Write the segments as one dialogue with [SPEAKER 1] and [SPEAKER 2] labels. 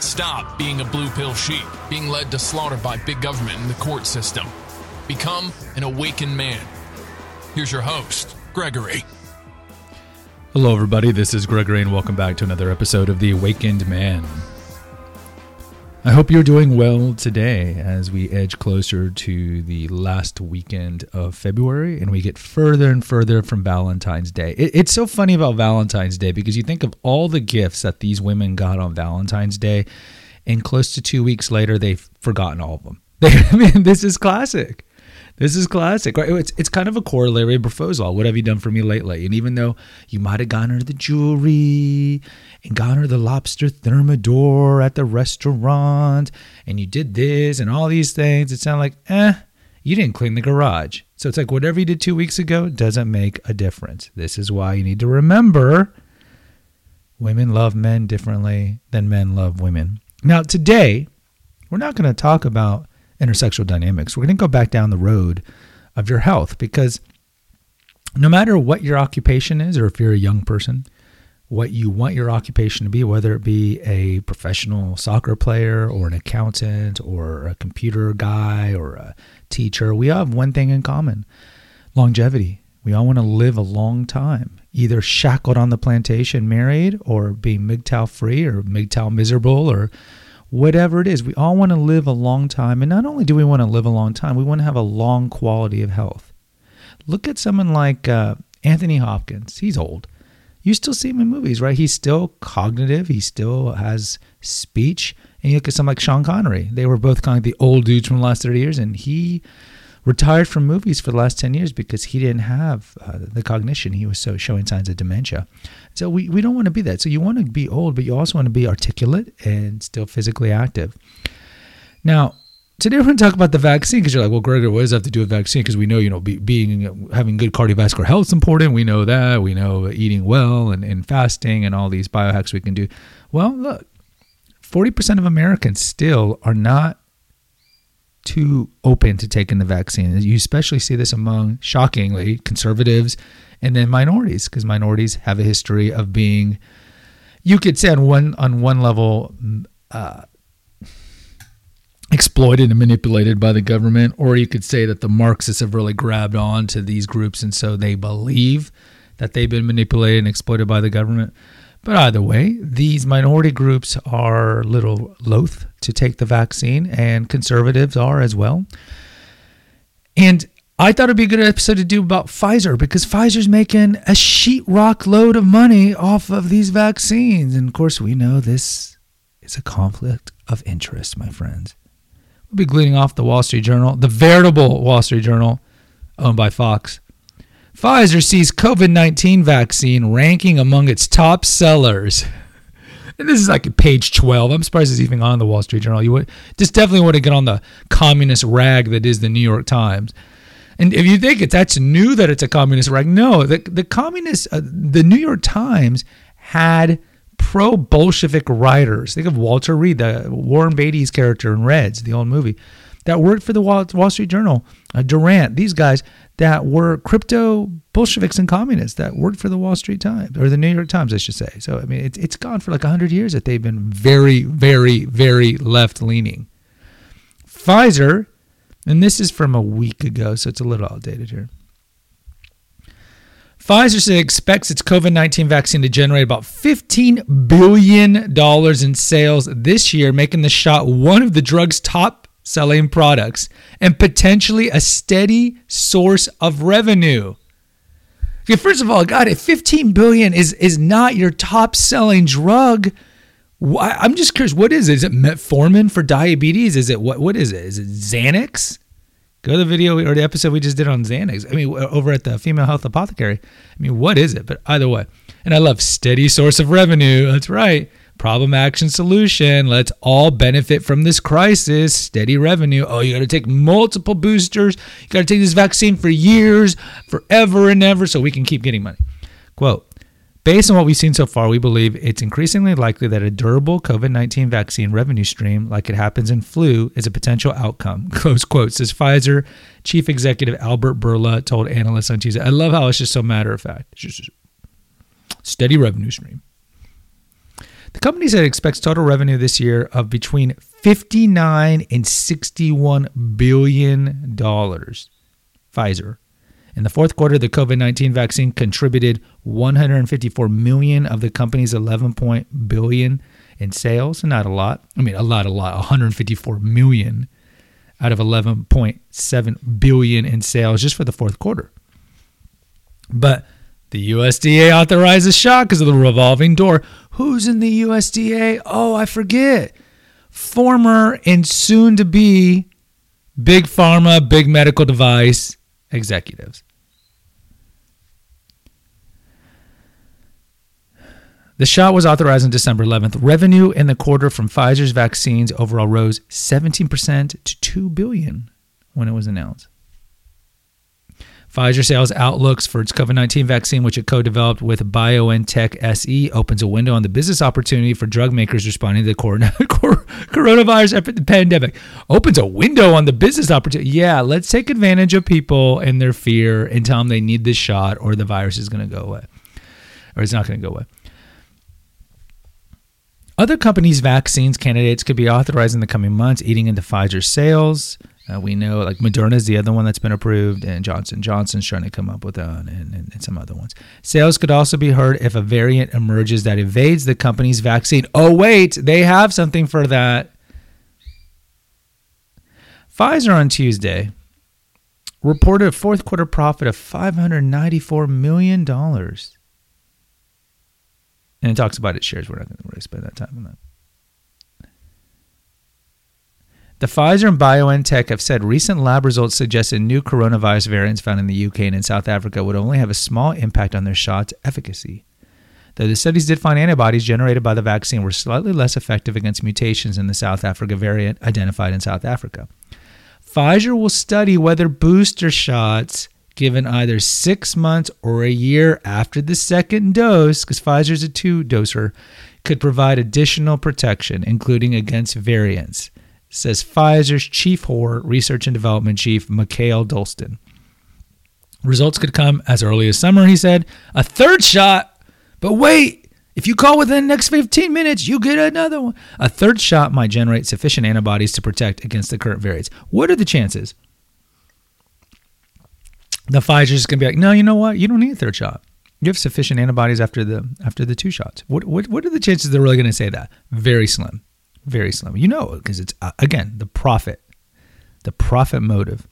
[SPEAKER 1] Stop being a blue pill sheep, being led to slaughter by big government and the court system. Become an awakened man. Here's your host, Gregory.
[SPEAKER 2] Hello, everybody. This is Gregory, and welcome back to another episode of The Awakened Man. I hope you're doing well today as we edge closer to the last weekend of February and we get further and further from Valentine's Day. It, it's so funny about Valentine's Day because you think of all the gifts that these women got on Valentine's Day, and close to two weeks later, they've forgotten all of them. I mean, this is classic. This is classic. Right? It's, it's kind of a corollary of Briffault's. What have you done for me lately? And even though you might have gotten her the jewelry and gotten her the lobster thermidor at the restaurant and you did this and all these things, it sounded like, eh, you didn't clean the garage. So it's like whatever you did two weeks ago doesn't make a difference. This is why you need to remember women love men differently than men love women. Now, today, we're not going to talk about intersexual dynamics. We're going to go back down the road of your health because no matter what your occupation is, or if you're a young person, what you want your occupation to be, whether it be a professional soccer player or an accountant or a computer guy or a teacher, we all have one thing in common longevity. We all want to live a long time, either shackled on the plantation, married, or being MGTOW free or MGTOW miserable or whatever it is. We all want to live a long time. And not only do we want to live a long time, we want to have a long quality of health. Look at someone like uh, Anthony Hopkins. He's old. You still see him in movies, right? He's still cognitive. He still has speech. And you look at someone like Sean Connery. They were both kind of the old dudes from the last 30 years. And he retired from movies for the last 10 years because he didn't have uh, the cognition. He was so showing signs of dementia. So we, we don't want to be that. So you want to be old, but you also want to be articulate and still physically active. Now, today we're going to talk about the vaccine because you're like, well, Gregory, what does that have to do with vaccine? Because we know, you know, be, being having good cardiovascular health is important. We know that. We know eating well and, and fasting and all these biohacks we can do. Well, look, 40% of Americans still are not too open to taking the vaccine. You especially see this among, shockingly, conservatives and then minorities, because minorities have a history of being, you could say on one on one level, uh, exploited and manipulated by the government, or you could say that the Marxists have really grabbed on to these groups, and so they believe that they've been manipulated and exploited by the government. But either way, these minority groups are little loath to take the vaccine, and conservatives are as well. And I thought it'd be a good episode to do about Pfizer because Pfizer's making a sheetrock load of money off of these vaccines. And of course, we know this is a conflict of interest, my friends. We'll be gleaning off the Wall Street Journal, the veritable Wall Street Journal, owned by Fox. Pfizer sees COVID 19 vaccine ranking among its top sellers. And this is like page 12. I'm surprised it's even on the Wall Street Journal. You would just definitely want to get on the communist rag that is the New York Times. And if you think it's that's new that it's a communist rag, no, the the communist, uh, the New York Times had pro Bolshevik writers. Think of Walter Reed, the Warren Beatty's character in Reds, the old movie, that worked for the Wall, Wall Street Journal. Uh, Durant, these guys that were crypto Bolsheviks and communists that worked for the Wall Street Times or the New York Times, I should say. So I mean, it's it's gone for like hundred years that they've been very, very, very left leaning. Pfizer, and this is from a week ago, so it's a little outdated here. Pfizer says it expects its COVID 19 vaccine to generate about $15 billion in sales this year, making the shot one of the drug's top selling products and potentially a steady source of revenue. Okay, first of all, God, if 15 billion is is not your top selling drug, why, I'm just curious. What is it? Is it metformin for diabetes? Is it what? What is it? Is it Xanax? Go to the video or the episode we just did on Xanax. I mean, over at the Female Health Apothecary. I mean, what is it? But either way, and I love steady source of revenue. That's right. Problem action solution. Let's all benefit from this crisis. Steady revenue. Oh, you got to take multiple boosters. You got to take this vaccine for years, forever and ever, so we can keep getting money. Quote Based on what we've seen so far, we believe it's increasingly likely that a durable COVID 19 vaccine revenue stream, like it happens in flu, is a potential outcome. Close quote, says Pfizer Chief Executive Albert Bourla told analysts on Tuesday. I love how it's just so matter of fact. It's just steady revenue stream. The company said it expects total revenue this year of between 59 and 61 billion dollars. Pfizer. In the fourth quarter, the COVID-19 vaccine contributed 154 million of the company's 11 point billion in sales. Not a lot. I mean, a lot, a lot. 154 million out of 11.7 billion in sales just for the fourth quarter. But the USDA authorized a shot because of the revolving door. Who's in the USDA? Oh, I forget. Former and soon to be big pharma, big medical device executives. The shot was authorized on December 11th. Revenue in the quarter from Pfizer's vaccines overall rose 17% to 2 billion when it was announced. Pfizer sales outlooks for its COVID 19 vaccine, which it co developed with BioNTech SE, opens a window on the business opportunity for drug makers responding to the coronavirus pandemic. Opens a window on the business opportunity. Yeah, let's take advantage of people and their fear and tell them they need this shot or the virus is going to go away. Or it's not going to go away. Other companies' vaccines candidates could be authorized in the coming months, eating into Pfizer's sales. Uh, we know like Moderna is the other one that's been approved, and Johnson Johnson's trying to come up with one, and, and, and, some other ones. Sales could also be hurt if a variant emerges that evades the company's vaccine. Oh wait, they have something for that. Pfizer on Tuesday reported a fourth quarter profit of 594 million dollars, and it talks about its shares. We're not going to really spend that time on that. The Pfizer and BioNTech have said recent lab results suggested new coronavirus variants found in the UK and in South Africa would only have a small impact on their shot's efficacy. Though the studies did find antibodies generated by the vaccine were slightly less effective against mutations in the South Africa variant identified in South Africa. Pfizer will study whether booster shots given either six months or a year after the second dose, because Pfizer's a two doser, could provide additional protection, including against variants says Pfizer's chief horror research and development chief, Mikael Dolsten. Results could come as early as summer, he said. A third shot, but wait, if you call within the next 15 minutes, you get another one. A third shot might generate sufficient antibodies to protect against the current variants. What are the chances? The Pfizer's to be like, no, you know what? You don't need a third shot. You have sufficient antibodies after the after the two shots. What what, what are the chances they're really to say that? Very slim. Very slim. You know, because it's, uh, again, the profit, the profit motive.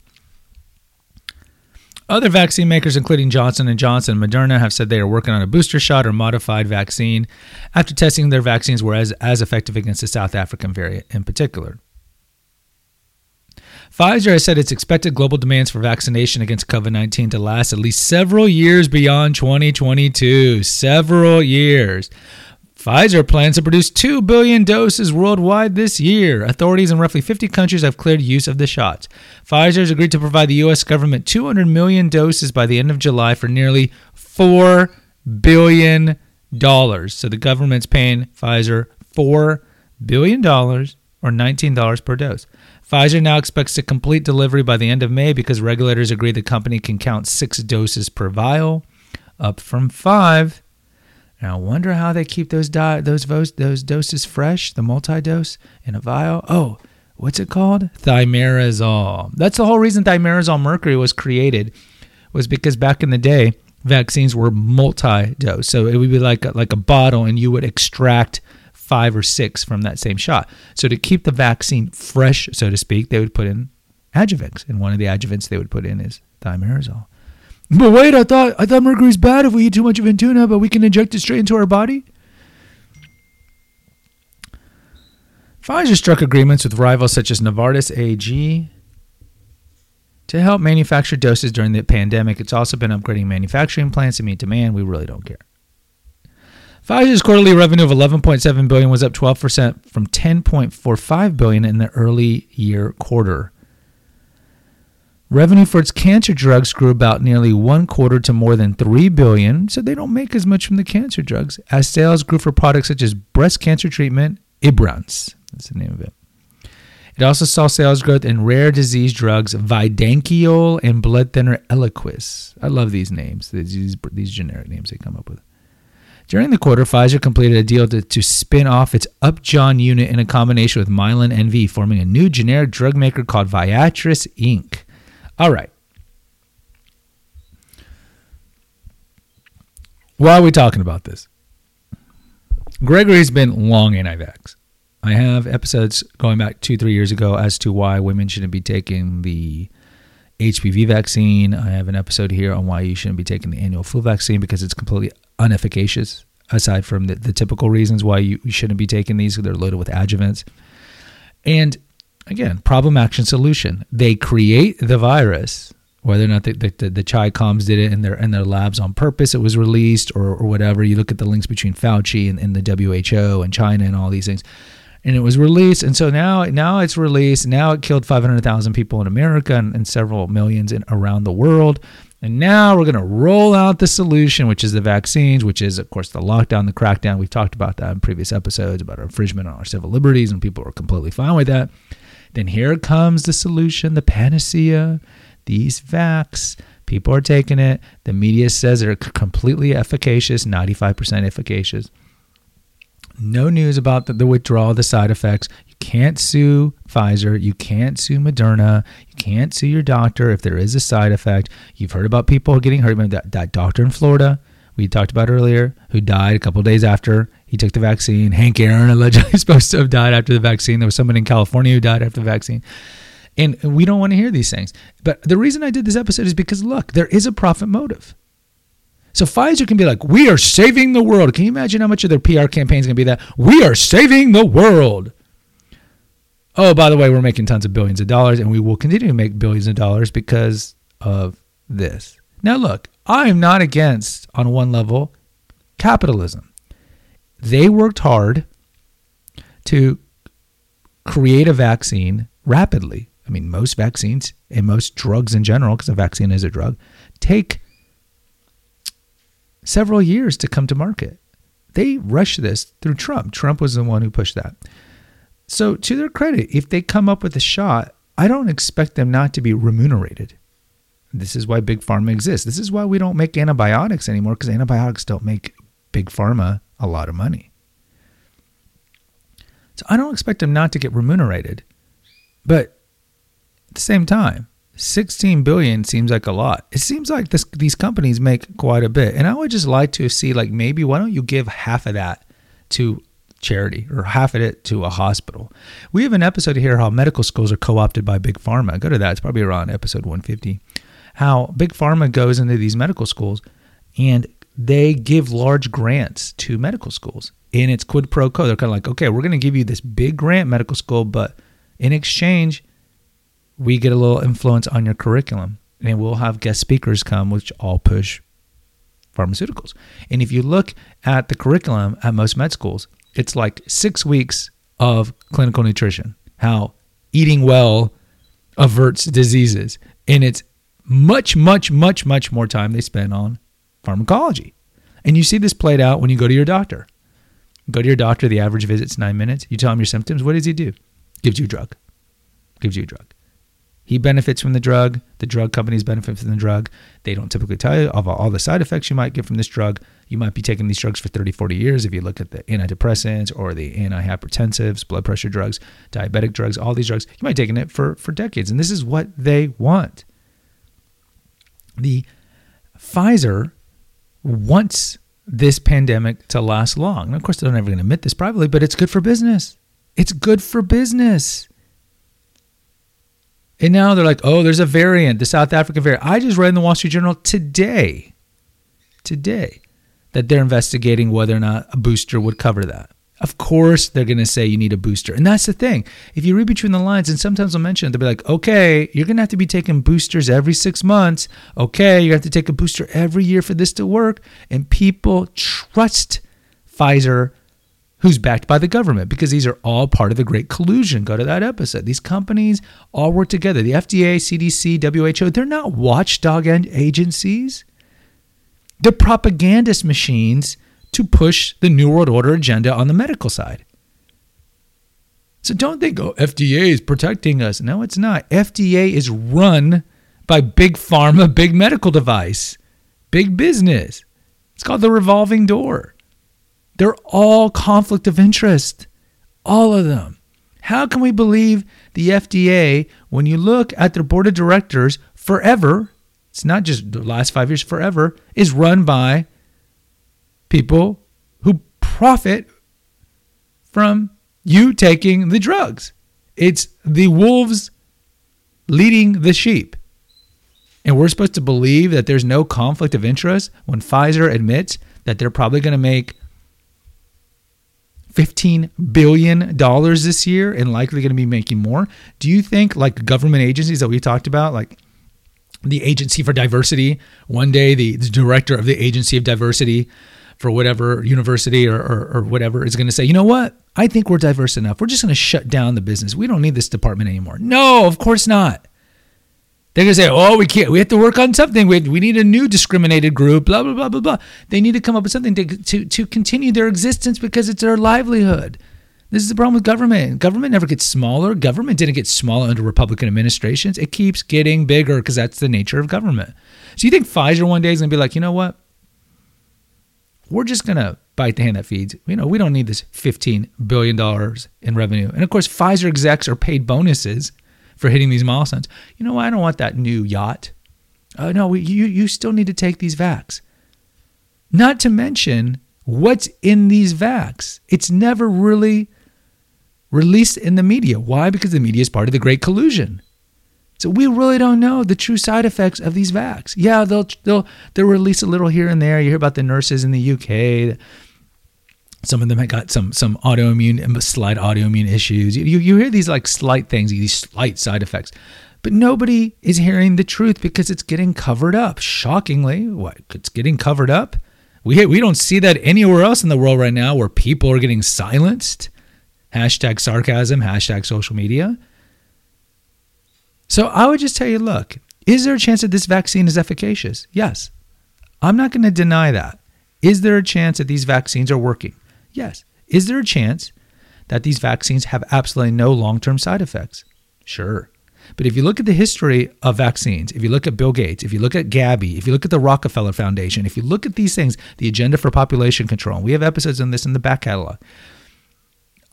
[SPEAKER 2] Other vaccine makers, including Johnson & Johnson and Moderna, have said they are working on a booster shot or modified vaccine after testing their vaccines were as, as effective against the South African variant in particular. Pfizer has said its expected global demands for vaccination against COVID 19 to last at least several years beyond 2022. Several years. Pfizer plans to produce 2 billion doses worldwide this year. Authorities in roughly 50 countries have cleared use of the shots. Pfizer has agreed to provide the U.S. government 200 million doses by the end of July for nearly $4 billion. So the government's paying Pfizer $4 billion or $19 per dose. Pfizer now expects to complete delivery by the end of May because regulators agree the company can count six doses per vial, up from five. I wonder how they keep those di- those those doses fresh, the multi-dose in a vial. Oh, what's it called? Thimerosal. That's the whole reason thimerosal mercury was created, was because back in the day, vaccines were multi-dose. So it would be like a, like a bottle, and you would extract five or six from that same shot. So to keep the vaccine fresh, so to speak, they would put in adjuvants, and one of the adjuvants they would put in is thimerosal. But wait, I thought I thought mercury's bad if we eat too much of tuna, but we can inject it straight into our body. Pfizer struck agreements with rivals such as Novartis AG to help manufacture doses during the pandemic. It's also been upgrading manufacturing plants to meet demand. We really don't care. Pfizer's quarterly revenue of 11.7 billion was up 12% from 10.45 billion in the early year quarter. Revenue for its cancer drugs grew about nearly one quarter to more than 3 billion, so they don't make as much from the cancer drugs, as sales grew for products such as breast cancer treatment, Ibrance. That's the name of it. It also saw sales growth in rare disease drugs Vyndaqel and blood thinner Eliquis. I love these names, these, these generic names they come up with. During the quarter, Pfizer completed a deal to, to spin off its Upjohn unit in a combination with Mylan NV, forming a new generic drug maker called Viatris Inc. All right. Why are we talking about this? Gregory's been long anti-vax. I have episodes going back two, three years ago as to why women shouldn't be taking the HPV vaccine. I have an episode here on why you shouldn't be taking the annual flu vaccine because it's completely unefficacious, aside from the, the typical reasons why you, you shouldn't be taking these. They're loaded with adjuvants. And again, problem action solution. They create the virus, whether or not the, the, the Chi-Coms did it in their in their labs on purpose, it was released or, or whatever. You look at the links between Fauci and, and the WHO and China and all these things. And it was released, and so now now it's released. Now it killed 500,000 people in America and, and several millions in, around the world. And now we're going to roll out the solution, which is the vaccines, which is, of course, the lockdown, the crackdown. We've talked about that in previous episodes about our infringement on our civil liberties, and people are completely fine with that. Then here comes the solution, the panacea, these vax. People are taking it. The media says they're completely efficacious, 95% efficacious. No news about the, the withdrawal, the side effects. You can't sue Pfizer. You can't sue Moderna. You can't sue your doctor if there is a side effect. You've heard about people getting hurt. Remember that, that doctor in Florida we talked about earlier who died a couple days after he took the vaccine. Hank Aaron allegedly supposed to have died after the vaccine. There was someone in California who died after the vaccine. And we don't want to hear these things. But the reason I did this episode is because, look, there is a profit motive. So Pfizer can be like, we are saving the world. Can you imagine how much of their PR campaign is going to be that? We are saving the world. Oh, by the way, we're making tons of billions of dollars and we will continue to make billions of dollars because of this. Now, look, I am not against, on one level, capitalism. They worked hard to create a vaccine rapidly. I mean, most vaccines and most drugs in general, because a vaccine is a drug, take several years to come to market. They rushed this through Trump. Trump was the one who pushed that. So, to their credit, if they come up with a shot, I don't expect them not to be remunerated. This is why big pharma exists. This is why we don't make antibiotics anymore because antibiotics don't make big pharma a lot of money. So I don't expect them not to get remunerated. But at the same time, 16 billion seems like a lot. It seems like this, these companies make quite a bit. And I would just like to see like maybe why don't you give half of that to charity or half of it to a hospital. We have an episode here how medical schools are co-opted by big pharma. Go to that. It's probably around episode 150 how big pharma goes into these medical schools and they give large grants to medical schools. And it's quid pro quo. They're kind of like, okay, we're going to give you this big grant, medical school, but in exchange, we get a little influence on your curriculum. And we'll have guest speakers come, which all push pharmaceuticals. And if you look at the curriculum at most med schools, it's like six weeks of clinical nutrition, how eating well averts diseases. And it's much, much, much, much more time they spend on pharmacology. And you see this played out when you go to your doctor. Go to your doctor, the average visit's nine minutes. You tell him your symptoms. What does he do? Gives you a drug. Gives you a drug. He benefits from the drug. The drug companies benefit from the drug. They don't typically tell you of all the side effects you might get from this drug. You might be taking these drugs for 30, 40 years if you look at the antidepressants or the antihypertensives, blood pressure drugs, diabetic drugs, all these drugs. You might be taking it for, for decades. And this is what they want the Pfizer wants this pandemic to last long. And of course, they're never going to admit this privately, but it's good for business. It's good for business. And now they're like, oh, there's a variant, the South African variant. I just read in the Wall Street Journal today, today, that they're investigating whether or not a booster would cover that. Of course, they're going to say you need a booster. And that's the thing. If you read between the lines, and sometimes they'll mention it, they'll be like, okay, you're going to have to be taking boosters every six months. Okay, you have to take a booster every year for this to work. And people trust Pfizer, who's backed by the government, because these are all part of the great collusion. Go to that episode. These companies all work together. The FDA, CDC, WHO, they're not watchdog agencies. They're propagandist machines to push the New World Order agenda on the medical side. So don't think, oh, FDA is protecting us. No, it's not. FDA is run by big pharma, big medical device, big business. It's called the revolving door. They're all conflict of interest, all of them. How can we believe the FDA when you look at their board of directors forever? It's not just the last five years, forever, is run by people who profit from you taking the drugs. It's the wolves leading the sheep. And we're supposed to believe that there's no conflict of interest when Pfizer admits that they're probably going to make $15 billion this year and likely going to be making more. Do you think, like government agencies that we talked about, like the Agency for Diversity, one day the, the director of the Agency of Diversity for whatever university or, or, or whatever is going to say, you know what? I think we're diverse enough. We're just going to shut down the business. We don't need this department anymore. No, of course not. They're going to say, oh, we can't. We have to work on something. We, we need a new discriminated group, blah, blah, blah, blah, blah. They need to come up with something to, to, to continue their existence because it's their livelihood. This is the problem with government. Government never gets smaller. Government didn't get smaller under Republican administrations. It keeps getting bigger because that's the nature of government. So you think Pfizer one day is going to be like, you know what? We're just going to bite the hand that feeds. You know, we don't need this $15 billion in revenue. And of course, Pfizer execs are paid bonuses for hitting these milestones. You know, I don't want that new yacht. Uh, no, we, you, you still need to take these vax. Not to mention what's in these vax. It's never really released in the media. Why? Because the media is part of the great collusion. So we really don't know the true side effects of these vax. Yeah, they'll they'll they'll release a little here and there. You hear about the nurses in the UK. Some of them had got some some autoimmune um, slight autoimmune issues. You, you hear these like slight things, these slight side effects. But nobody is hearing the truth because it's getting covered up. Shockingly, what it's getting covered up. We we don't see that anywhere else in the world right now where people are getting silenced. Hashtag sarcasm, hashtag social media. So I would just tell you look, is there a chance that this vaccine is efficacious? Yes. I'm not going to deny that. Is there a chance that these vaccines are working? Yes. Is there a chance that these vaccines have absolutely no long term side effects? Sure. But if you look at the history of vaccines, if you look at Bill Gates, if you look at Gavi, if you look at the Rockefeller Foundation, if you look at these things, the agenda for population control, we have episodes on this in the back catalog.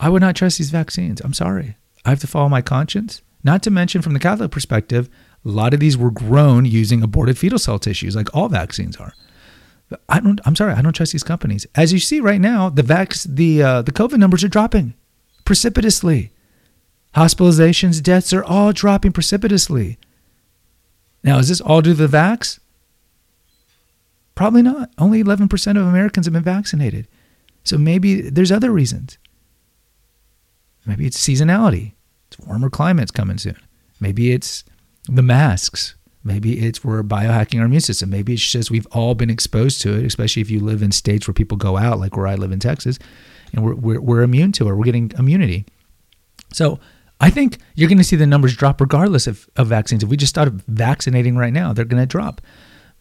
[SPEAKER 2] I would not trust these vaccines. I'm sorry. I have to follow my conscience. Not to mention, from the Catholic perspective, a lot of these were grown using aborted fetal cell tissues, like all vaccines are. I don't. I'm sorry. I don't trust these companies. As you see right now, the vax, the uh, the COVID numbers are dropping precipitously. Hospitalizations, deaths are all dropping precipitously. Now, is this all due to the vax? Probably not. Only 11% of Americans have been vaccinated. So maybe there's other reasons. Maybe it's seasonality. Warmer climates coming soon. Maybe it's the masks. Maybe it's we're biohacking our immune system. Maybe it's just we've all been exposed to it, especially if you live in states where people go out, like where I live in Texas, and we're, we're, we're immune to it. We're getting immunity. So I think you're going to see the numbers drop regardless of, of vaccines. If we just started vaccinating right now, they're going to drop.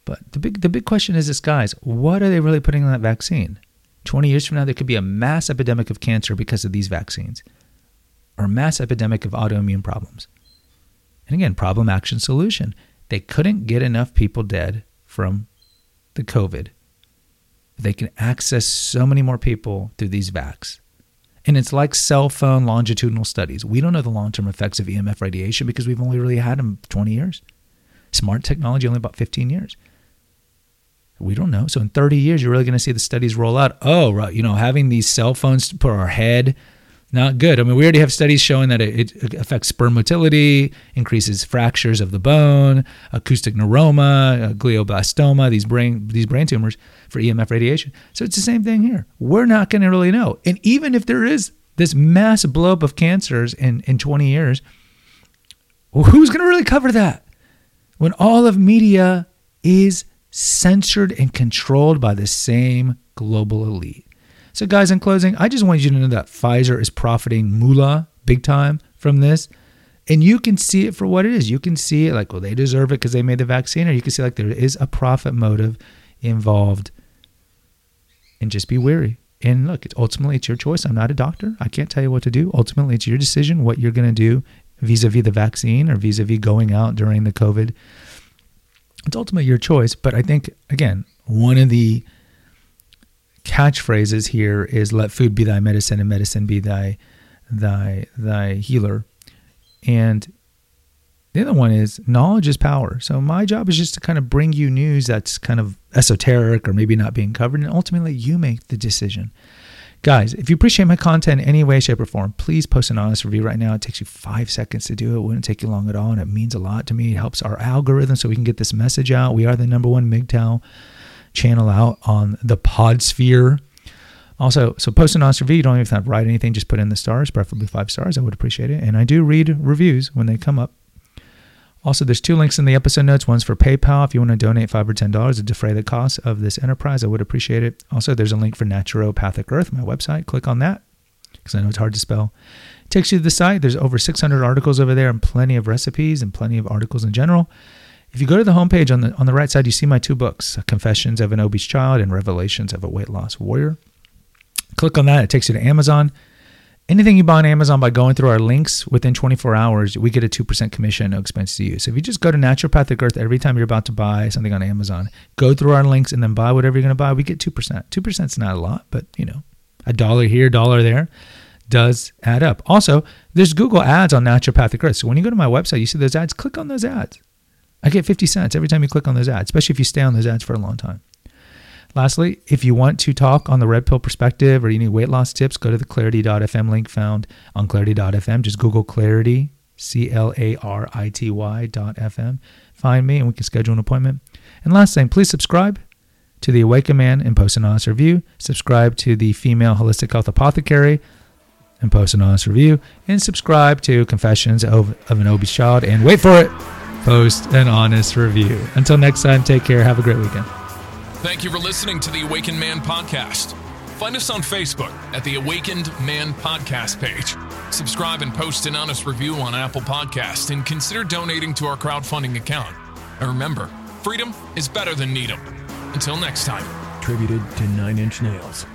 [SPEAKER 2] But the big the big question is this, guys: What are they really putting on that vaccine? Twenty years from now, there could be a mass epidemic of cancer because of these vaccines or mass epidemic of autoimmune problems. And again, problem, action, solution. They couldn't get enough people dead from the COVID. They can access so many more people through these vacs. And it's like cell phone longitudinal studies. We don't know the long term effects of EMF radiation because we've only really had them 20 years. Smart technology, only about 15 years. We don't know. So in 30 years, you're really going to see the studies roll out. Oh, right. You know, having these cell phones to put our head not good. I mean, we already have studies showing that it, it, affects sperm motility, increases fractures of the bone, acoustic neuroma, uh, glioblastoma, these brain these brain tumors for EMF radiation. So it's the same thing here. We're not going to really know. And even if there is this mass blowup of cancers in in 20 years, who's going to really cover that when all of media is censored and controlled by the same global elite? So, guys, in closing, I just want you to know that Pfizer is profiting moolah big time from this. And you can see it for what it is. You can see it like, well, they deserve it because they made the vaccine, or you can see like there is a profit motive involved. And just be wary. And look, it's ultimately it's your choice. I'm not a doctor. I can't tell you what to do. Ultimately, it's your decision what you're going to do vis-a-vis the vaccine or vis-a-vis going out during the COVID. It's ultimately your choice. But I think again, one of the catchphrases here is let food be thy medicine and medicine be thy thy thy healer. And the other one is knowledge is power. So my job is just to kind of bring you news that's kind of esoteric or maybe not being covered and ultimately you make the decision. Guys if you appreciate my content in any way shape or form please post an honest review right now. It takes you five seconds to do it. it wouldn't take you long at all and it means a lot to me. It helps our algorithm so we can get this message out. We are the number one MGTOW channel out on the Podsphere. Also, so post an honest review. You don't even have to write anything. Just put in the stars, preferably five stars. I would appreciate it. And I do read reviews when they come up. Also, there's two links in the episode notes. One's for PayPal if you want to donate five or ten dollars to defray the cost of this enterprise. I would appreciate it. Also, there's a link for Naturopathic Earth, my website. Click on that because I know it's hard to spell. It takes you to the site. There's over 600 articles over there and plenty of recipes and plenty of articles in general. If you go to the homepage on the on the right side, you see my two books, uh, Confessions of an Obese Child and Revelations of a Weight Loss Warrior. Click on that, it takes you to Amazon. Anything you buy on Amazon by going through our links within 24 hours, we get a 2% commission, no expense to you. So if you just go to Naturopathic Earth every time you're about to buy something on Amazon, go through our links and then buy whatever you're going to buy, we get 2%. 2% is not a lot, but you know, a dollar here, dollar there does add up. Also, there's Google ads on Naturopathic Earth. So when you go to my website, you see those ads, click on those ads. I get 50 cents every time you click on those ads, especially if you stay on those ads for a long time. Lastly, if you want to talk on the red pill perspective or you need weight loss tips, go to the clarity.fm link found on clarity.fm. Just Google clarity, C L A R I T Y.fm. Find me and we can schedule an appointment. And last thing, please subscribe to the Awaken Man and post an honest review. Subscribe to the Female Holistic Health Apothecary and post an honest review. And subscribe to Confessions of, of an Obese Child and wait for it post an honest review. Until next time, take care. Have a great weekend.
[SPEAKER 1] Thank you for listening to the Awakened Man podcast. Find us on Facebook at the Awakened Man podcast page. Subscribe and post an honest review on Apple Podcast and consider donating to our crowdfunding account. And remember, freedom is better than Needham. Until next time.
[SPEAKER 3] Attributed to Nine Inch Nails.